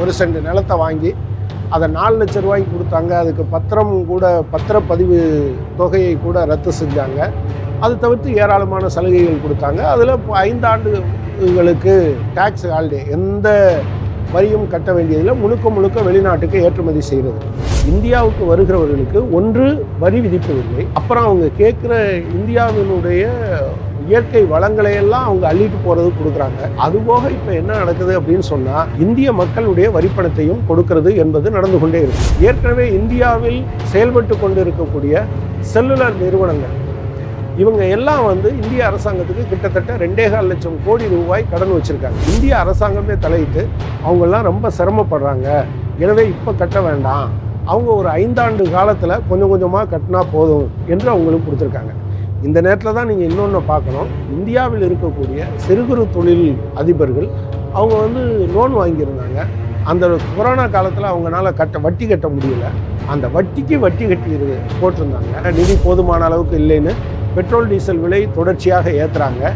ஒரு சென்ட் நிலத்தை வாங்கி அதை நாலு லட்ச ரூபாய்க்கு கொடுத்தாங்க. அதுக்கு பத்திரம் கூட பத்திரப்பதிவு தொகையை கூட ரத்து செஞ்சாங்க. அது தவிர்த்து ஏராளமான சலுகைகள் கொடுத்தாங்க. அதில் இப்போ ஐந்தாண்டுகளுக்கு டேக்ஸ் ஹாலிடே எந்த வரியும் கட்ட வேண்டியதில் முழுக்க முழுக்க வெளிநாட்டுக்கு ஏற்றுமதி செய்கிறது இந்தியாவுக்கு வருகிறவர்களுக்கு ஒன்று வரி விதிப்பதில்லை அப்புறம் அவங்க கேட்குற இந்தியாவினுடைய இயற்கை வளங்களை எல்லாம் அவங்க அள்ளிட்டு போறது கொடுக்குறாங்க. அதுபோக இப்போ என்ன நடக்குது அப்படின்னு சொன்னால் இந்திய மக்களுடைய வரிப்பணத்தையும் கொடுக்கிறது என்பது நடந்து கொண்டே இருக்கு. ஏற்கனவே இந்தியாவில் செயல்பட்டு கொண்டு இருக்கக்கூடிய செல்லுலர் நிறுவனங்கள் இவங்க எல்லாம் வந்து இந்திய அரசாங்கத்துக்கு கிட்டத்தட்ட ரெண்டே கால் லட்சம் கோடி ரூபாய் கடன் வச்சிருக்காங்க. இந்திய அரசாங்கமே தலையிட்டு அவங்கெல்லாம் ரொம்ப சிரமப்படுறாங்க. எனவே இப்போ கட்ட வேண்டாம். அவங்க ஒரு ஐந்தாண்டு காலத்தில் கொஞ்சம் கொஞ்சமாக கட்டினா போதும் என்று அவங்களுக்கு கொடுத்துருக்காங்க. இந்த நேரத்தில் தான் நீங்கள் இன்னொன்று பார்க்கணும். இந்தியாவில் இருக்கக்கூடிய சிறு குறு தொழில் அதிபர்கள் அவங்க வந்து லோன் வாங்கியிருந்தாங்க. அந்த கொரோனா காலத்தில் அவங்களால கட்ட வட்டி கட்ட முடியல. அந்த வட்டிக்கு வட்டி கட்டி போட்டிருந்தாங்க. நிதி போதுமான அளவுக்கு இல்லைன்னு பெட்ரோல் டீசல் விலை தொடர்ச்சியாக ஏற்றுறாங்க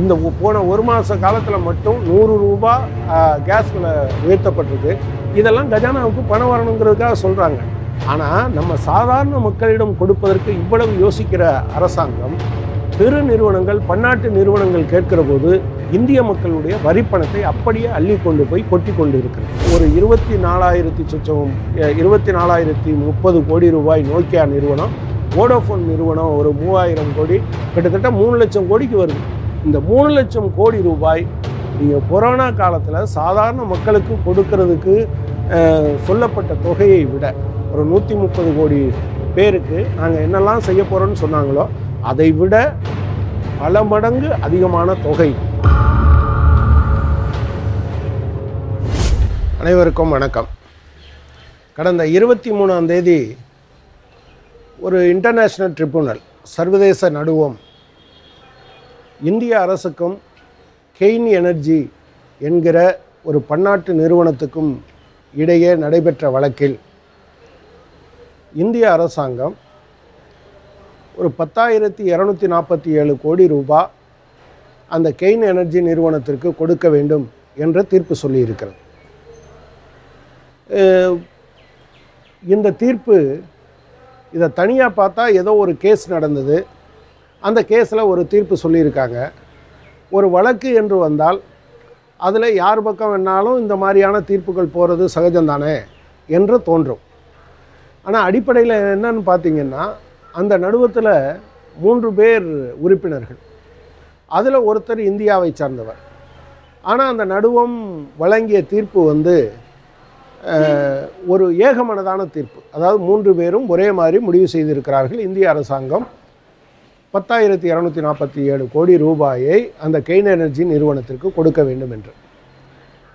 இந்த போன ஒரு மாத காலத்தில் மட்டும் நூறு ரூபா கேஸ் விலை உயர்த்தப்பட்டிருக்கு. இதெல்லாம் கஜானாவுக்கு பணம் வரணுங்கிறதுக்காக சொல்கிறாங்க ஆனால் நம்ம சாதாரண மக்களிடம் கொடுப்பதற்கு இவ்வளவு யோசிக்கிற அரசாங்கம் பெரு நிறுவனங்கள் பன்னாட்டு நிறுவனங்கள் கேட்கிற போது இந்திய மக்களுடைய வரிப்பணத்தை அப்படியே அள்ளி கொண்டு போய் கொட்டி கொண்டு இருக்கிறது ஒரு இருபத்தி நாலாயிரத்தி சொச்சம் இருபத்தி நாலாயிரத்தி முப்பது கோடி ரூபாய் நோக்கியா நிறுவனம் வோடோஃபோன் நிறுவனம் ஒரு மூவாயிரம் கோடி கிட்டத்தட்ட மூணு லட்சம் கோடிக்கு வருது. இந்த மூணு லட்சம் கோடி ரூபாய் நீங்கள் கொரோனா காலத்தில் சாதாரண மக்களுக்கு கொடுக்கறதுக்கு சொல்லப்பட்ட தொகையை விட ஒரு நூற்றி முப்பது கோடி பேருக்கு நாங்கள் என்னெல்லாம் செய்ய போகிறோம்னு சொன்னாங்களோ அதை விட பல மடங்கு அதிகமான தொகை. அனைவருக்கும் வணக்கம். கடந்த இருபத்தி மூணாம் தேதி ஒரு இன்டர்நேஷ்னல் ட்ரிபுனல் சர்வதேச நடுவம் இந்திய அரசுக்கும் கெயின் எனர்ஜி என்கிற ஒரு பன்னாட்டு நிறுவனத்துக்கும் இடையே நடைபெற்ற வழக்கில் இந்திய அரசாங்கம் ஒரு பத்தாயிரத்தி இரநூத்தி நாற்பத்தி ஏழு கோடி ரூபாய் அந்த கெயின் எனர்ஜி நிறுவனத்திற்கு கொடுக்க வேண்டும் என்ற தீர்ப்பு சொல்லியிருக்கிறது. இந்த தீர்ப்பு இதை தனியாக பார்த்தா ஏதோ ஒரு கேஸ் நடந்தது. அந்த கேஸில் ஒரு தீர்ப்பு சொல்லியிருக்காங்க. ஒரு வழக்கு என்று வந்தால் அதில் யார் பக்கம் வேணாலும் இந்த மாதிரியான தீர்ப்புகள் போகிறது சகஜம்தானே என்று தோன்றும். ஆனால் அடிப்படையில் என்னன்னு பார்த்தீங்கன்னா அந்த நடுவத்தில் மூன்று பேர் உறுப்பினர்கள். அதில் ஒருத்தர் இந்தியாவை சார்ந்தவர். ஆனால் அந்த நடுவம் வழங்கிய தீர்ப்பு வந்து ஒரு ஏகமனதான தீர்ப்பு. அதாவது மூன்று பேரும் ஒரே மாதிரி முடிவு செய்திருக்கிறார்கள். இந்திய அரசாங்கம் பத்தாயிரத்தி இரநூத்தி நாற்பத்தி ஏழு கோடி ரூபாயை அந்த கெயின் எனர்ஜி நிறுவனத்திற்கு கொடுக்க வேண்டும் என்று.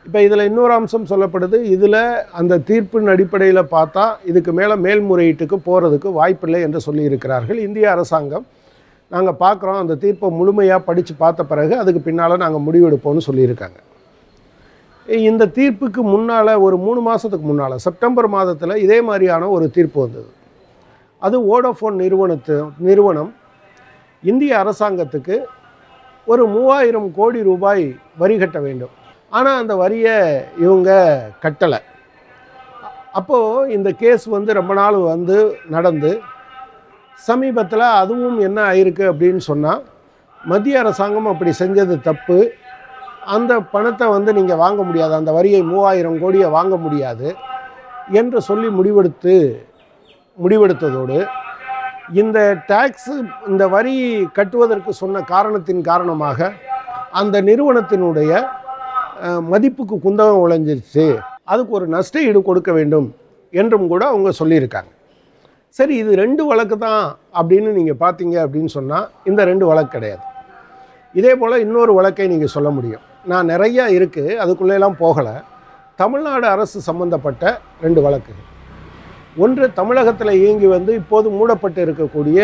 இப்போ இதில் இன்னொரு அம்சம் சொல்லப்படுது. இதில் அந்த தீர்ப்பின் அடிப்படையில் பார்த்தா இதுக்கு மேலே மேல்முறையீட்டுக்கு போகிறதுக்கு வாய்ப்பில்லை என்று சொல்லியிருக்கிறார்கள் இந்திய அரசாங்கம். நாங்கள் பார்க்குறோம் அந்த தீர்ப்பை முழுமையாக படித்து பார்த்த பிறகு அதுக்கு பின்னால் நாங்கள் முடிவெடுப்போம்னு சொல்லியிருக்காங்க. இந்த தீர்ப்புக்கு முன்னால் ஒரு மூணு மாதத்துக்கு முன்னால் செப்டம்பர் மாதத்தில் இதே மாதிரியான ஒரு தீர்ப்பு வந்தது. அது ஓடோஃபோன் நிறுவனத்து நிறுவனம் இந்திய அரசாங்கத்துக்கு ஒரு மூவாயிரம் கோடி ரூபாய் வரி கட்ட வேண்டும். ஆனால் அந்த வரியை இவங்க கட்டலை. அப்போது இந்த கேஸ் வந்து ரொம்ப நாள் வந்து நடந்து சமீபத்தில் அதுவும் என்ன ஆயிருக்கு அப்படின்னு சொன்னால் மத்திய அரசாங்கம் அப்படி செஞ்சது தப்பு. அந்த பணத்தை வந்து நீங்கள் வாங்க முடியாது. அந்த வரியை மூவாயிரம் கோடியை வாங்க முடியாது என்று சொல்லி முடிவெடுத்து முடிவெடுத்ததோடு இந்த டேக்ஸு இந்த வரி கட்டுவதற்கு சொன்ன காரணத்தின் காரணமாக அந்த நிறுவனத்தினுடைய மதிப்புக்கு குந்தகம் உழைஞ்சிருச்சு அதுக்கு ஒரு நஷ்ட ஈடு கொடுக்க வேண்டும் என்றும் கூட அவங்க சொல்லியிருக்காங்க. சரி இது ரெண்டு வழக்கு தான் அப்படின்னு நீங்கள் பார்த்தீங்க அப்படின்னு சொன்னால் இந்த ரெண்டு வழக்கு கிடையாது. இதே போல் இன்னொரு வழக்கை நீங்கள் சொல்ல முடியும். நான் நிறையா இருக்குது அதுக்குள்ளேலாம் போகலை. தமிழ்நாடு அரசு சம்பந்தப்பட்ட ரெண்டு வழக்கு ஒன்று தமிழகத்தில் இயங்கி வந்து இப்போது மூடப்பட்டு இருக்கக்கூடிய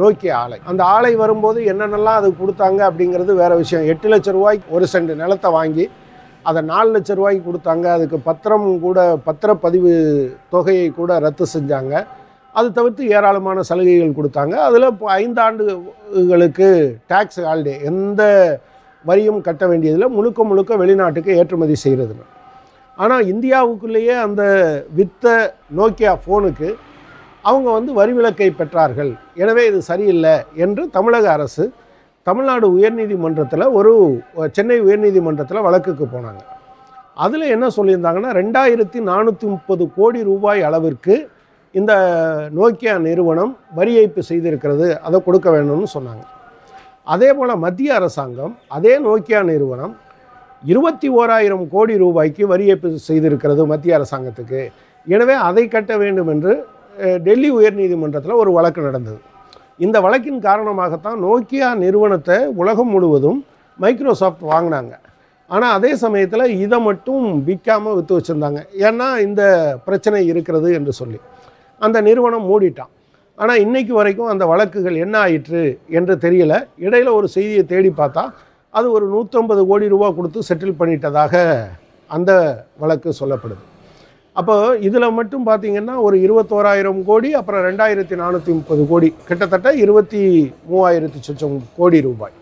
நோக்கிய ஆலை. அந்த ஆலை வரும்போது என்னென்னலாம் அது கொடுத்தாங்க அப்படிங்கிறது வேற விஷயம். எட்டு லட்ச ரூபாய்க்கு ஒரு சென்ட் நிலத்தை வாங்கி அதை நாலு லட்ச ரூபாய்க்கு கொடுத்தாங்க. அதுக்கு பத்திரம் கூட பத்திரப்பதிவு தொகையை கூட ரத்து செஞ்சாங்க. அது தவிர்த்து ஏராளமான சலுகைகள் கொடுத்தாங்க. அதில் இப்போ ஐந்தாண்டுகளுக்கு டேக்ஸ் ஹாலிடே எந்த வரியும் கட்ட வேண்டியதில் முழுக்க முழுக்க வெளிநாட்டுக்கு ஏற்றுமதி செய்கிறதுன்னு ஆனால் இந்தியாவுக்குள்ளேயே அந்த வித்த நோக்கியா ஃபோனுக்கு அவங்க வந்து வரி விலக்கை பெற்றார்கள். எனவே இது சரியில்லை என்று தமிழக அரசு தமிழ்நாடு உயர்நீதிமன்றத்தில் ஒரு சென்னை உயர்நீதிமன்றத்தில் வழக்குக்கு போனாங்க. அதில் என்ன சொல்லியிருந்தாங்கன்னா ரெண்டாயிரத்தி நானூற்றி முப்பது கோடி ரூபாய் அளவிற்கு இந்த நோக்கியா நிறுவனம் வரி ஏய்ப்பு செய்திருக்கிறது அதை கொடுக்க வேணும்னு சொன்னாங்க. அதே போல் மத்திய அரசாங்கம் அதே நோக்கியா நிறுவனம் இருபத்தி ஓராயிரம் கோடி ரூபாய்க்கு வரி ஏய்ப்பு செய்திருக்கிறது மத்திய அரசாங்கத்துக்கு. எனவே அதை கட்ட வேண்டும் என்று டெல்லி உயர்நீதிமன்றத்தில் ஒரு வழக்கு நடந்தது. இந்த வழக்கின் காரணமாகத்தான் நோக்கியா நிறுவனத்தை உலகம் முழுவதும் மைக்ரோசாஃப்ட் வாங்கினாங்க. ஆனால் அதே சமயத்தில் இதை மட்டும் விற்காமல் விற்று வச்சுருந்தாங்க. ஏன்னா இந்த பிரச்சனை இருக்கிறது என்று சொல்லி. அந்த நிறுவனம் மூடிட்டான். ஆனால் இன்றைக்கு வரைக்கும் அந்த வழக்குகள் என்ன ஆயிற்று என்று தெரியல. இடையில ஒரு செய்தியை தேடி பார்த்தா அது ஒரு நூற்றம்பது கோடி ரூபா கொடுத்து செட்டில் பண்ணிட்டதாக அந்த வழக்கு சொல்லப்படுது. அப்போ இதில் மட்டும் பார்த்தீங்கன்னா ஒரு இருபத்தோராயிரம் கோடி அப்புறம் ரெண்டாயிரத்தி நானூற்றி முப்பது கோடி. கிட்டத்தட்ட இருபத்தி மூவாயிரத்தி சொச்சம் கோடி ரூபாய்.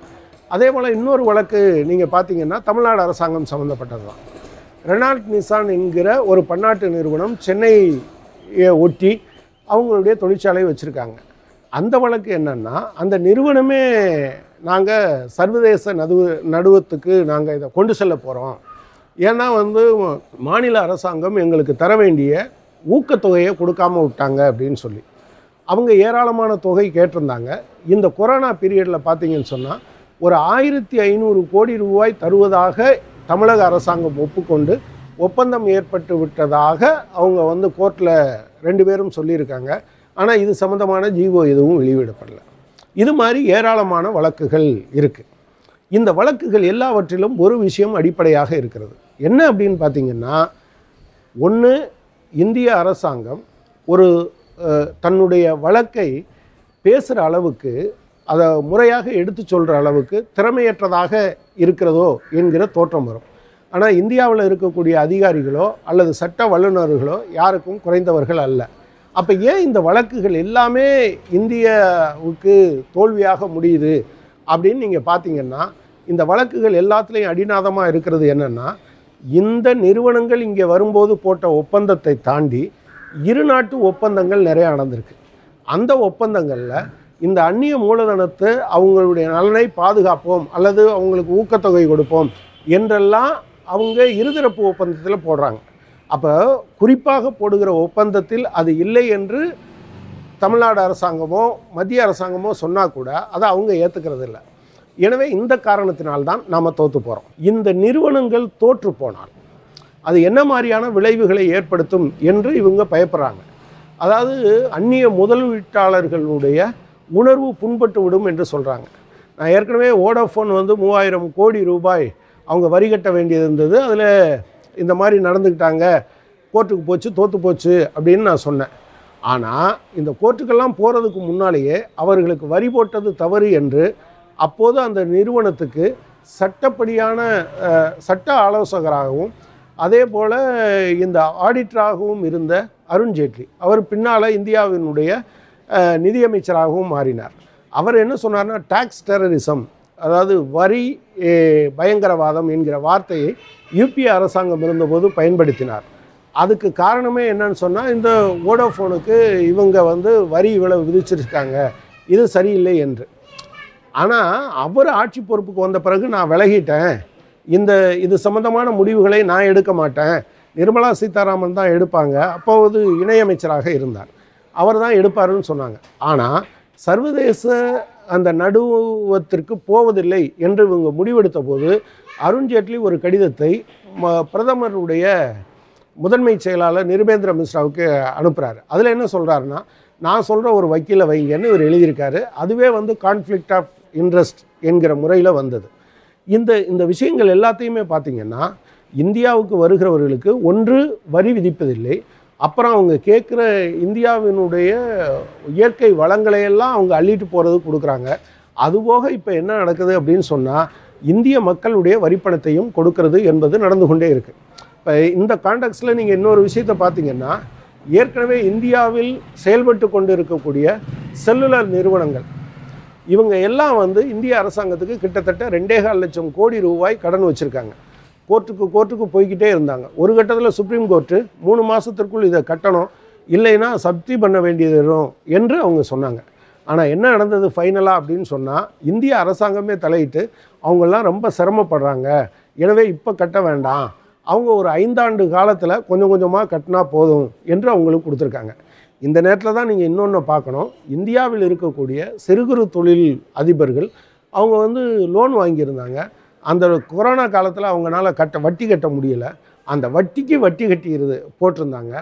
அதே போல் இன்னொரு வழக்கு நீங்கள் பார்த்தீங்கன்னா தமிழ்நாடு அரசாங்கம் சம்மந்தப்பட்டது தான் ரெனால்ட் நிசான் என்கிற ஒரு பன்னாட்டு நிறுவனம் சென்னையை ஒட்டி அவங்களுடைய தொழிற்சாலை வச்சுருக்காங்க. அந்த வழக்கு என்னென்னா அந்த நிறுவனமே நாங்கள் சர்வதேச நடுவு நடுவத்துக்கு நாங்கள் இதை கொண்டு செல்ல போகிறோம் ஏன்னா வந்து மாநில அரசாங்கம் எங்களுக்கு தர வேண்டிய ஊக்கத்தொகையை கொடுக்காம விட்டாங்க அப்படின்னு சொல்லி. அவங்க ஏராளமான தொகை கேட்டிருந்தாங்க. இந்த கொரோனா பீரியடில் பார்த்தீங்கன்னு சொன்னால் ஒரு ஆயிரத்தி ஐநூறு கோடி ரூபாய் தருவதாக தமிழக அரசாங்கம் ஒப்புக்கொண்டு ஒப்பந்தம் ஏற்பட்டு விட்டதாக அவங்க வந்து கோர்ட்டில் ரெண்டு பேரும் சொல்லியிருக்காங்க. ஆனால் இது சம்மந்தமான ஜீவோ எதுவும் வெளியிடப்படல. இது மாதிரி ஏராளமான வழக்குகள் இருக்குது இந்த வழக்குகள் எல்லாவற்றிலும் ஒரு விஷயம் அடிப்படையாக இருக்கிறது. என்ன அப்படின்னு பார்த்தீங்கன்னா ஒன்று இந்திய அரசாங்கம் ஒரு தன்னுடைய வழக்கை பேசுகிற அளவுக்கு அதை முறையாக எடுத்து சொல்கிற அளவுக்கு திறமையற்றதாக இருக்கிறதோ என்கிற தோற்றம் வரும். ஆனால் இந்தியாவில் இருக்கக்கூடிய அதிகாரிகளோ அல்லது சட்ட வல்லுநர்களோ யாருக்கும் குறைந்தவர்கள் அல்ல. அப்போ ஏன் இந்த வழக்குகள் எல்லாமே இந்தியாவுக்கு தோல்வியாக முடியுது அப்படின்னு நீங்கள் பார்த்தீங்கன்னா இந்த வழக்குகள் எல்லாத்துலேயும் அடிநாதமாக இருக்கிறது என்னென்னா இந்த நிறுவனங்கள் இங்கே வரும்போது போட்ட ஒப்பந்தத்தை தாண்டி இரு நாட்டு ஒப்பந்தங்கள் நிறைய நடந்திருக்கு. அந்த ஒப்பந்தங்களில் இந்த அந்நிய மூலதனத்தை அவங்களுடைய நலனை பாதுகாப்போம் அல்லது அவங்களுக்கு ஊக்கத்தொகை கொடுப்போம் என்றெல்லாம் அவங்க இருதரப்பு ஒப்பந்தத்தில் போடுறாங்க. அப்போ குறிப்பாக போடுகிற ஒப்பந்தத்தில் அது இல்லை என்று தமிழ்நாடு அரசாங்கமோ மத்திய அரசாங்கமோ சொன்னால் கூட அதை அவங்க ஏற்றுக்கிறது இல்லை எனவே இந்த காரணத்தினால்தான் நாம் தோற்று போகிறோம் இந்த நிறுவனங்கள் தோற்று போனால் அது என்ன மாதிரியான விளைவுகளை ஏற்படுத்தும் என்று இவங்க பயப்படுறாங்க. அதாவது அந்நிய முதலீட்டாளர்களுடைய உணர்வு புண்பட்டு விடும் என்று சொல்கிறாங்க நான் ஏற்கனவே ஓடோஃபோன் வந்து மூவாயிரம் கோடி ரூபாய் அவங்க வரி கட்ட வேண்டியது இருந்தது. அதில் இந்த மாதிரி நடந்துக்கிட்டாங்க. கோர்ட்டுக்கு போச்சு தோற்று போச்சு அப்படின்னு நான் சொன்னேன். ஆனால் இந்த கோர்ட்டுக்கெல்லாம் போகிறதுக்கு முன்னாலேயே அவர்களுக்கு வரி போட்டது தவறு என்று அப்போது அந்த நிறுவனத்துக்கு சட்டப்படியான சட்ட ஆலோசகராகவும் அதே போல் இந்த ஆடிட்டராகவும் இருந்த அருண்ஜேட்லி அவர் பின்னால் இந்தியாவினுடைய நிதியமைச்சராகவும் மாறினார். அவர் என்ன சொன்னார்னா டாக்ஸ் டெரரிசம் அதாவது வரி பயங்கரவாதம் என்கிற வார்த்தையை யூபிஏ அரசாங்கம் இருந்தபோது பயன்படுத்தினார். அதுக்கு காரணமே என்னன்னு சொன்னால் இந்த ஓடோஃபோனுக்கு இவங்க வந்து வரி இவ்வளவு விதிச்சிருக்காங்க. இது சரியில்லை என்று. ஆனால் அவர் ஆட்சி பொறுப்புக்கு வந்த பிறகு நான் விலகிட்டேன். இந்த இது சம்பந்தமான முடிவுகளை நான் எடுக்க மாட்டேன். நிர்மலா சீதாராமன் தான் எடுப்பாங்க. அப்போது இணையமைச்சராக இருந்தார். அவர் தான் எடுப்பாருன்னு சொன்னாங்க. ஆனால் சர்வதேச அந்த நடுவத்திற்கு போவதில்லை என்று இவங்க முடிவெடுத்த போது அருண்ஜேட்லி ஒரு கடிதத்தை ம- பிரதமருடைய முதன்மை செயலாளர் நிருபேந்திர மிஸ்ராவுக்கு அனுப்புகிறாரு அதில் என்ன சொல்கிறாருன்னா நான் சொல்கிற ஒரு வக்கீலை வைங்கன்னு இவர் எழுதியிருக்காரு. அதுவே வந்து கான்ஃப்ளிக்ட் ஆஃப் இன்ட்ரெஸ்ட் என்கிற முறையில் வந்தது. இந்த இந்த விஷயங்கள் எல்லாத்தையுமே பார்த்திங்கன்னா இந்தியாவுக்கு வருகிறவர்களுக்கு ஒன்று வரி விதிப்பதில்லை. அப்புறம் அவங்க கேட்குற இந்தியாவினுடைய இயற்கை வளங்களை எல்லாம் அவங்க அள்ளிட்டு போகிறது கொடுக்குறாங்க. அதுபோக இப்போ என்ன நடக்குது அப்படின்னு சொன்னால் இந்திய மக்களுடைய வரிப்பணத்தையும் கொடுக்கறது என்பது நடந்து கொண்டே இருக்குது இப்போ இந்த காண்டக்ஸில் நீங்கள் இன்னொரு விஷயத்தை பார்த்தீங்கன்னா ஏற்கனவே இந்தியாவில் செயல்பட்டு கொண்டு இருக்கக்கூடிய செல்லுலர் நிறுவனங்கள் இவங்க எல்லாம் வந்து இந்திய அரசாங்கத்துக்கு கிட்டத்தட்ட ரெண்டே கால் லட்சம் கோடி ரூபாய் கடன் வச்சுருக்காங்க. கோர்ட்டுக்கு கோர்ட்டுக்கு போய்க்கிட்டே இருந்தாங்க. ஒரு கட்டத்தில் சுப்ரீம் கோர்ட்டு மூணு மாதத்திற்குள் இதை கட்டணும். இல்லைன்னா சப்தி பண்ண வேண்டியது வரும் என்று அவங்க சொன்னாங்க. ஆனால் என்ன நடந்தது ஃபைனலாக அப்படின்னு சொன்னால் இந்திய அரசாங்கமே தலையிட்டு அவங்கெல்லாம் ரொம்ப சிரமப்படுறாங்க. எனவே இப்போ கட்ட வேண்டாம். அவங்க ஒரு ஐந்தாண்டு காலத்தில் கொஞ்சம் கொஞ்சமாக கட்டினா போதும் என்று அவங்களுக்கு கொடுத்துருக்காங்க. இந்த நேரத்தில் தான் நீங்கள் இன்னொன்று பார்க்கணும். இந்தியாவில் இருக்கக்கூடிய சிறு குறு தொழில் அதிபர்கள் அவங்க வந்து லோன் வாங்கியிருந்தாங்க. அந்த கொரோனா காலத்தில் அவங்களால கட்ட வட்டி கட்ட முடியல. அந்த வட்டிக்கு வட்டி கட்டிடுது போட்டிருந்தாங்க.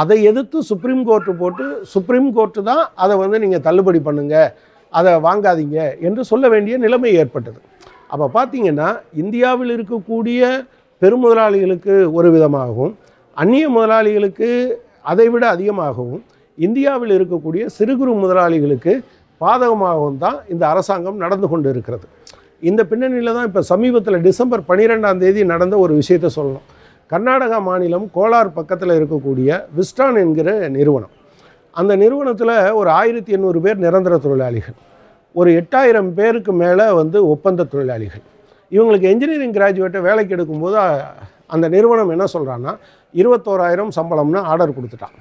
அதை எதிர்த்து சுப்ரீம் கோர்ட்டு போட்டு சுப்ரீம் கோர்ட்டு தான் அதை வந்து நீங்கள் தள்ளுபடி பண்ணுங்கள் அதை வாங்காதீங்க என்று சொல்ல வேண்டிய நிலைமை ஏற்பட்டது. அப்போ பார்த்தீங்கன்னா இந்தியாவில் இருக்கக்கூடிய பெருமுதலாளிகளுக்கு ஒரு விதமாகவும் அந்நிய முதலாளிகளுக்கு அதைவிட அதிகமாகவும் இந்தியாவில் இருக்கக்கூடிய சிறு குறு முதலாளிகளுக்கு பாதகமாகவும் தான் இந்த அரசாங்கம் நடந்து கொண்டு இருக்கிறது இந்த பின்னணியில் தான் இப்போ சமீபத்தில் டிசம்பர் பன்னிரெண்டாம் தேதி நடந்த ஒரு விஷயத்தை சொல்லணும். கர்நாடகா மாநிலம் கோலார் பக்கத்தில் இருக்கக்கூடிய விஸ்டான் என்கிற நிறுவனம். அந்த நிறுவனத்தில் ஒரு ஆயிரத்தி எண்ணூறு பேர் நிரந்தர தொழிலாளிகள். ஒரு எட்டாயிரம் பேருக்கு மேலே வந்து ஒப்பந்த தொழிலாளிகள். இவங்களுக்கு என்ஜினியரிங் கிராஜுவேட்டை வேலைக்கு எடுக்கும்போது அந்த நிறுவனம் என்ன சொல்கிறான்னா இருபத்தோராயிரம் சம்பளம்னு ஆர்டர் கொடுத்துட்டான்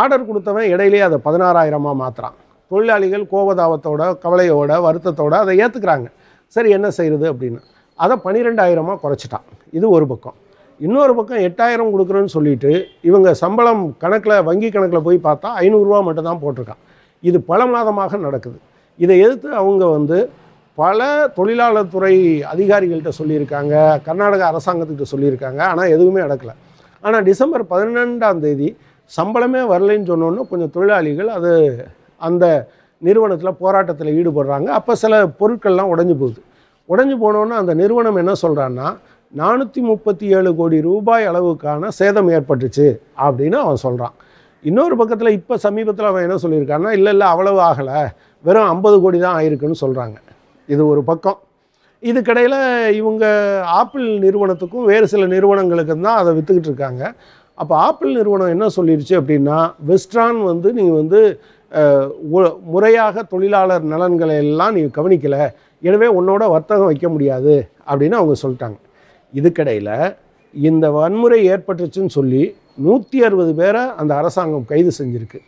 ஆர்டர் கொடுத்தவன் இடையிலேயே அதை பதினாறாயிரமாக மாற்றுறான் தொழிலாளிகள் கோபதாபத்தோட கவலையோட வருத்தத்தோட அதை ஏற்றுக்கிறாங்க சரி என்ன செய்கிறது அப்படின்னு. அதை பன்னிரெண்டாயிரமாக குறைச்சிட்டான். இது ஒரு பக்கம். இன்னொரு பக்கம் எட்டாயிரம் கொடுக்குறேன்னு சொல்லிட்டு இவங்க சம்பளம் கணக்கில் வங்கி கணக்கில் போய் பார்த்தா ஐநூறுரூவா மட்டும்தான் போட்டிருக்கான். இது பல மாதமாக நடக்குது. இதை எதிர்த்து அவங்க வந்து பல தொழிலாளர் துறை அதிகாரிகள்கிட்ட சொல்லியிருக்காங்க கர்நாடக அரசாங்கத்துக்கிட்ட சொல்லியிருக்காங்க ஆனால் எதுவுமே நடக்கலை. ஆனால் டிசம்பர் பதினெண்டாம் தேதி சம்பளமே வரலைன்னு சொன்னோன்னு கொஞ்சம் தொழிலாளிகள் அது அந்த நிறுவனத்தில் போராட்டத்தில் ஈடுபடுறாங்க. அப்போ சில பொருட்கள்லாம் உடஞ்சி போகுது. உடஞ்சி போனோன்னே அந்த நிறுவனம் என்ன சொல்கிறான்னா நானூற்றி முப்பத்தி ஏழு கோடி ரூபாய் அளவுக்கான சேதம் ஏற்பட்டுச்சு அப்படின்னு அவன் சொல்கிறான் இன்னொரு பக்கத்தில் இப்போ சமீபத்தில் அவன் என்ன சொல்லியிருக்கான்னா இல்லை இல்லை அவ்வளவு ஆகலை. வெறும் ஐம்பது கோடி தான் ஆயிருக்குன்னு சொல்கிறாங்க இது ஒரு பக்கம். இதுக்கிடையில் இவங்க ஆப்பிள் நிறுவனத்துக்கும் வேறு சில நிறுவனங்களுக்கும் தான் அதை விற்றுக்கிட்டு இருக்காங்க. அப்போ ஆப்பிள் நிறுவனம் என்ன சொல்லிருச்சு அப்படின்னா வெஸ்ட்ரான் வந்து நீங்கள் வந்து முறையாக தொழிலாளர் நலன்களை எல்லாம் நீ கவனிக்கலை. எனவே உன்னோட வர்த்தகம் வைக்க முடியாது அப்படின்னு அவங்க சொல்லிட்டாங்க. இதுக்கிடையில் இந்த வன்முறை ஏற்பட்டுச்சுன்னு சொல்லி நூற்றி அறுபது பேரை அந்த அரசாங்கம் கைது செஞ்சுருக்கு.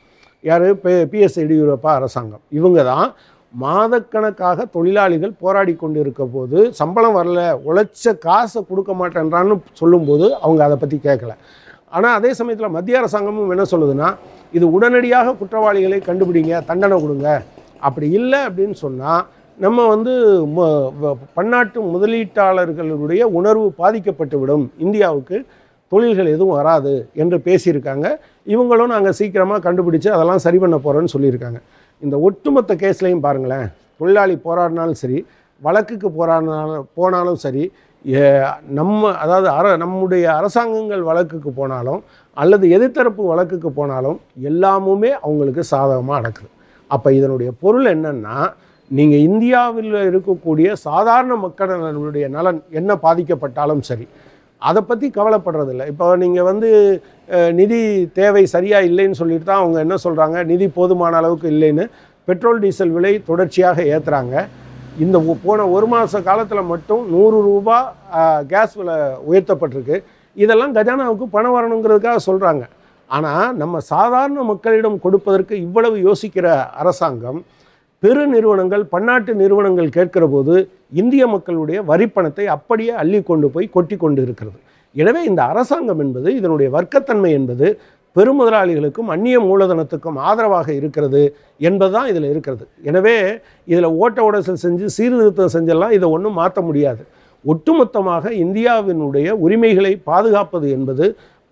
யார்? பி பிஎஸ் எடியூரப்பா அரசாங்கம். இவங்க தான் மாதக்கணக்காக தொழிலாளிகள் போராடி கொண்டு இருக்க போது சம்பளம் வரல உழைச்ச காசை கொடுக்க மாட்டேன்றான்னு சொல்லும்போது அவங்க அதை பற்றி கேட்கல ஆனால் அதே சமயத்தில் மத்திய அரசாங்கமும் என்ன சொல்லுதுன்னா இது உடனடியாக குற்றவாளிகளை கண்டுபிடிங்க தண்டனை கொடுங்க. அப்படி இல்லை அப்படின்னு சொன்னால் நம்ம வந்து வ- பன்னாட்டு முதலீட்டாளர்களுடைய உணர்வு பாதிக்கப்பட்டு விடும். இந்தியாவுக்கு தொழில்கள் எதுவும் வராது என்று பேசியிருக்காங்க. இவங்களும் நாங்கள் சீக்கிரமாக கண்டுபிடிச்சு அதெல்லாம் சரி பண்ண போகிறோன்னு சொல்லியிருக்காங்க. இந்த ஒட்டுமொத்த கேஸ்லையும் பாருங்களேன் தொழிலாளி போராடினாலும் சரி வழக்குக்கு போராடினாலும் போனாலும் சரி நம்ம அதாவது அர நம்முடைய அரசாங்கங்கள் வழக்குக்கு போனாலும் அல்லது எதிர்த்தரப்பு வழக்குக்கு போனாலும் எல்லாமுமே அவங்களுக்கு சாதகமாக நடக்குது. அப்போ இதனுடைய பொருள் என்னென்னா நீங்கள் இந்தியாவில் இருக்கக்கூடிய சாதாரண மக்களுடைய நலன் என்ன பாதிக்கப்பட்டாலும் சரி அதை பற்றி கவலைப்படுறதில்ல. இப்போ நீங்கள் வந்து நிதி தேவை சரியாக இல்லைன்னு சொல்லிட்டு தான் அவங்க என்ன சொல்கிறாங்க நிதி போதுமான அளவுக்கு இல்லைன்னு பெட்ரோல் டீசல் விலை தொடர்ச்சியாக ஏற்றுறாங்க இந்த போன ஒரு மாத காலத்தில் மட்டும் நூறு ரூபா கேஸ் விலை உயர்த்தப்பட்டிருக்கு. இதெல்லாம் கஜானாவுக்கு பணம் வரணுங்கிறதுக்காக சொல்கிறாங்க ஆனால் நம்ம சாதாரண மக்களிடம் கொடுப்பதற்கு இவ்வளவு யோசிக்கிற அரசாங்கம் பெரு நிறுவனங்கள் பன்னாட்டு நிறுவனங்கள் கேட்கிற போது இந்திய மக்களுடைய வரிப்பணத்தை அப்படியே அள்ளி கொண்டு போய் கொட்டி கொண்டு இருக்கிறது. எனவே இந்த அரசாங்கம் என்பது இதனுடைய வர்க்கத்தன்மை என்பது பெருமுதலாளிகளுக்கும் அந்நிய மூலதனத்துக்கும் ஆதரவாக இருக்கிறது என்பதுதான் இதில் இருக்கிறது. எனவே இதில் ஓட்ட உடசல் செஞ்சு சீர்திருத்தம் செஞ்செல்லாம் இதை ஒன்றும் மாற்ற முடியாது. ஒட்டுமொத்தமாக இந்தியாவினுடைய உரிமைகளை பாதுகாப்பது என்பது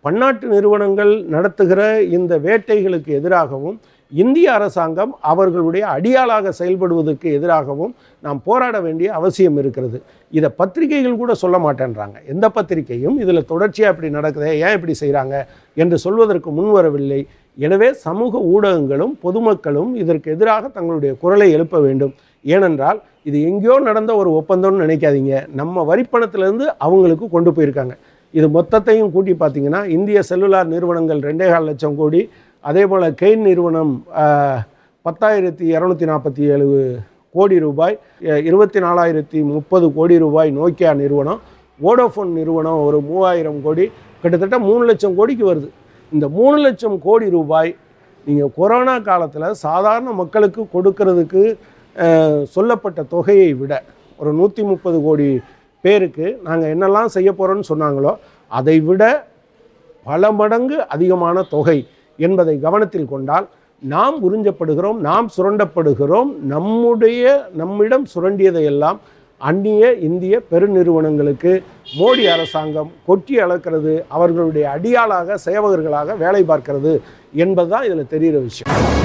பன்னாட்டு நிறுவனங்கள் நடத்துகிற இந்த வேட்டைகளுக்கு எதிராகவும் இந்திய அரசாங்கம் அவர்களுடைய அடியாளாக செயல்படுவதற்கு எதிராகவும் நாம் போராட வேண்டிய அவசியம் இருக்கிறது. இதை பத்திரிகைகள் கூட சொல்ல மாட்டேன்றாங்க. எந்த பத்திரிகையும் இதில் தொடர்ச்சியாக இப்படி நடக்குதே ஏன் இப்படி செய்கிறாங்க என்று சொல்வதற்கு முன்வரவில்லை எனவே சமூக ஊடகங்களும் பொதுமக்களும் இதற்கு எதிராக தங்களுடைய குரலை எழுப்ப வேண்டும். ஏனென்றால் இது எங்கேயோ நடந்த ஒரு ஒப்பந்தம்னு நினைக்காதீங்க. நம்ம வரிப்பணத்திலேருந்து அவங்களுக்கு கொண்டு போயிருக்காங்க. இது மொத்தத்தையும் கூட்டி பார்த்தீங்கன்னா இந்திய செல்லுலார் நிறுவனங்கள் ரெண்டே கால் லட்சம் கோடி அதே போல் கெயின் நிறுவனம் பத்தாயிரத்தி இரநூத்தி நாற்பத்தி ஏழு கோடி ரூபாய் இருபத்தி நாலாயிரத்தி முப்பது கோடி ரூபாய் நோக்கியா நிறுவனம் ஓடோஃபோன் நிறுவனம் ஒரு மூவாயிரம் கோடி கிட்டத்தட்ட மூணு லட்சம் கோடிக்கு வருது. இந்த மூணு லட்சம் கோடி ரூபாய் நீங்கள் கொரோனா காலத்தில் சாதாரண மக்களுக்கு கொடுக்கறதுக்கு சொல்லப்பட்ட தொகையை விட ஒரு நூற்றி முப்பது கோடி பேருக்கு நாங்கள் என்னெல்லாம் செய்ய போகிறோன்னு சொன்னாங்களோ அதை விட பல மடங்கு அதிகமான தொகை என்பதை கவனத்தில் கொண்டால் நாம் உறிஞ்சப்படுகிறோம் நாம் சுரண்டப்படுகிறோம் நம்முடைய நம்மிடம் சுரண்டியதையெல்லாம் அந்நிய இந்திய பெருநிறுவனங்களுக்கு மோடி அரசாங்கம் கொட்டி அளக்கிறது அவர்களுடைய அடியாளாக சேவகர்களாக வேலை பார்க்கிறது என்பதுதான் இதில் தெரிகிற விஷயம்.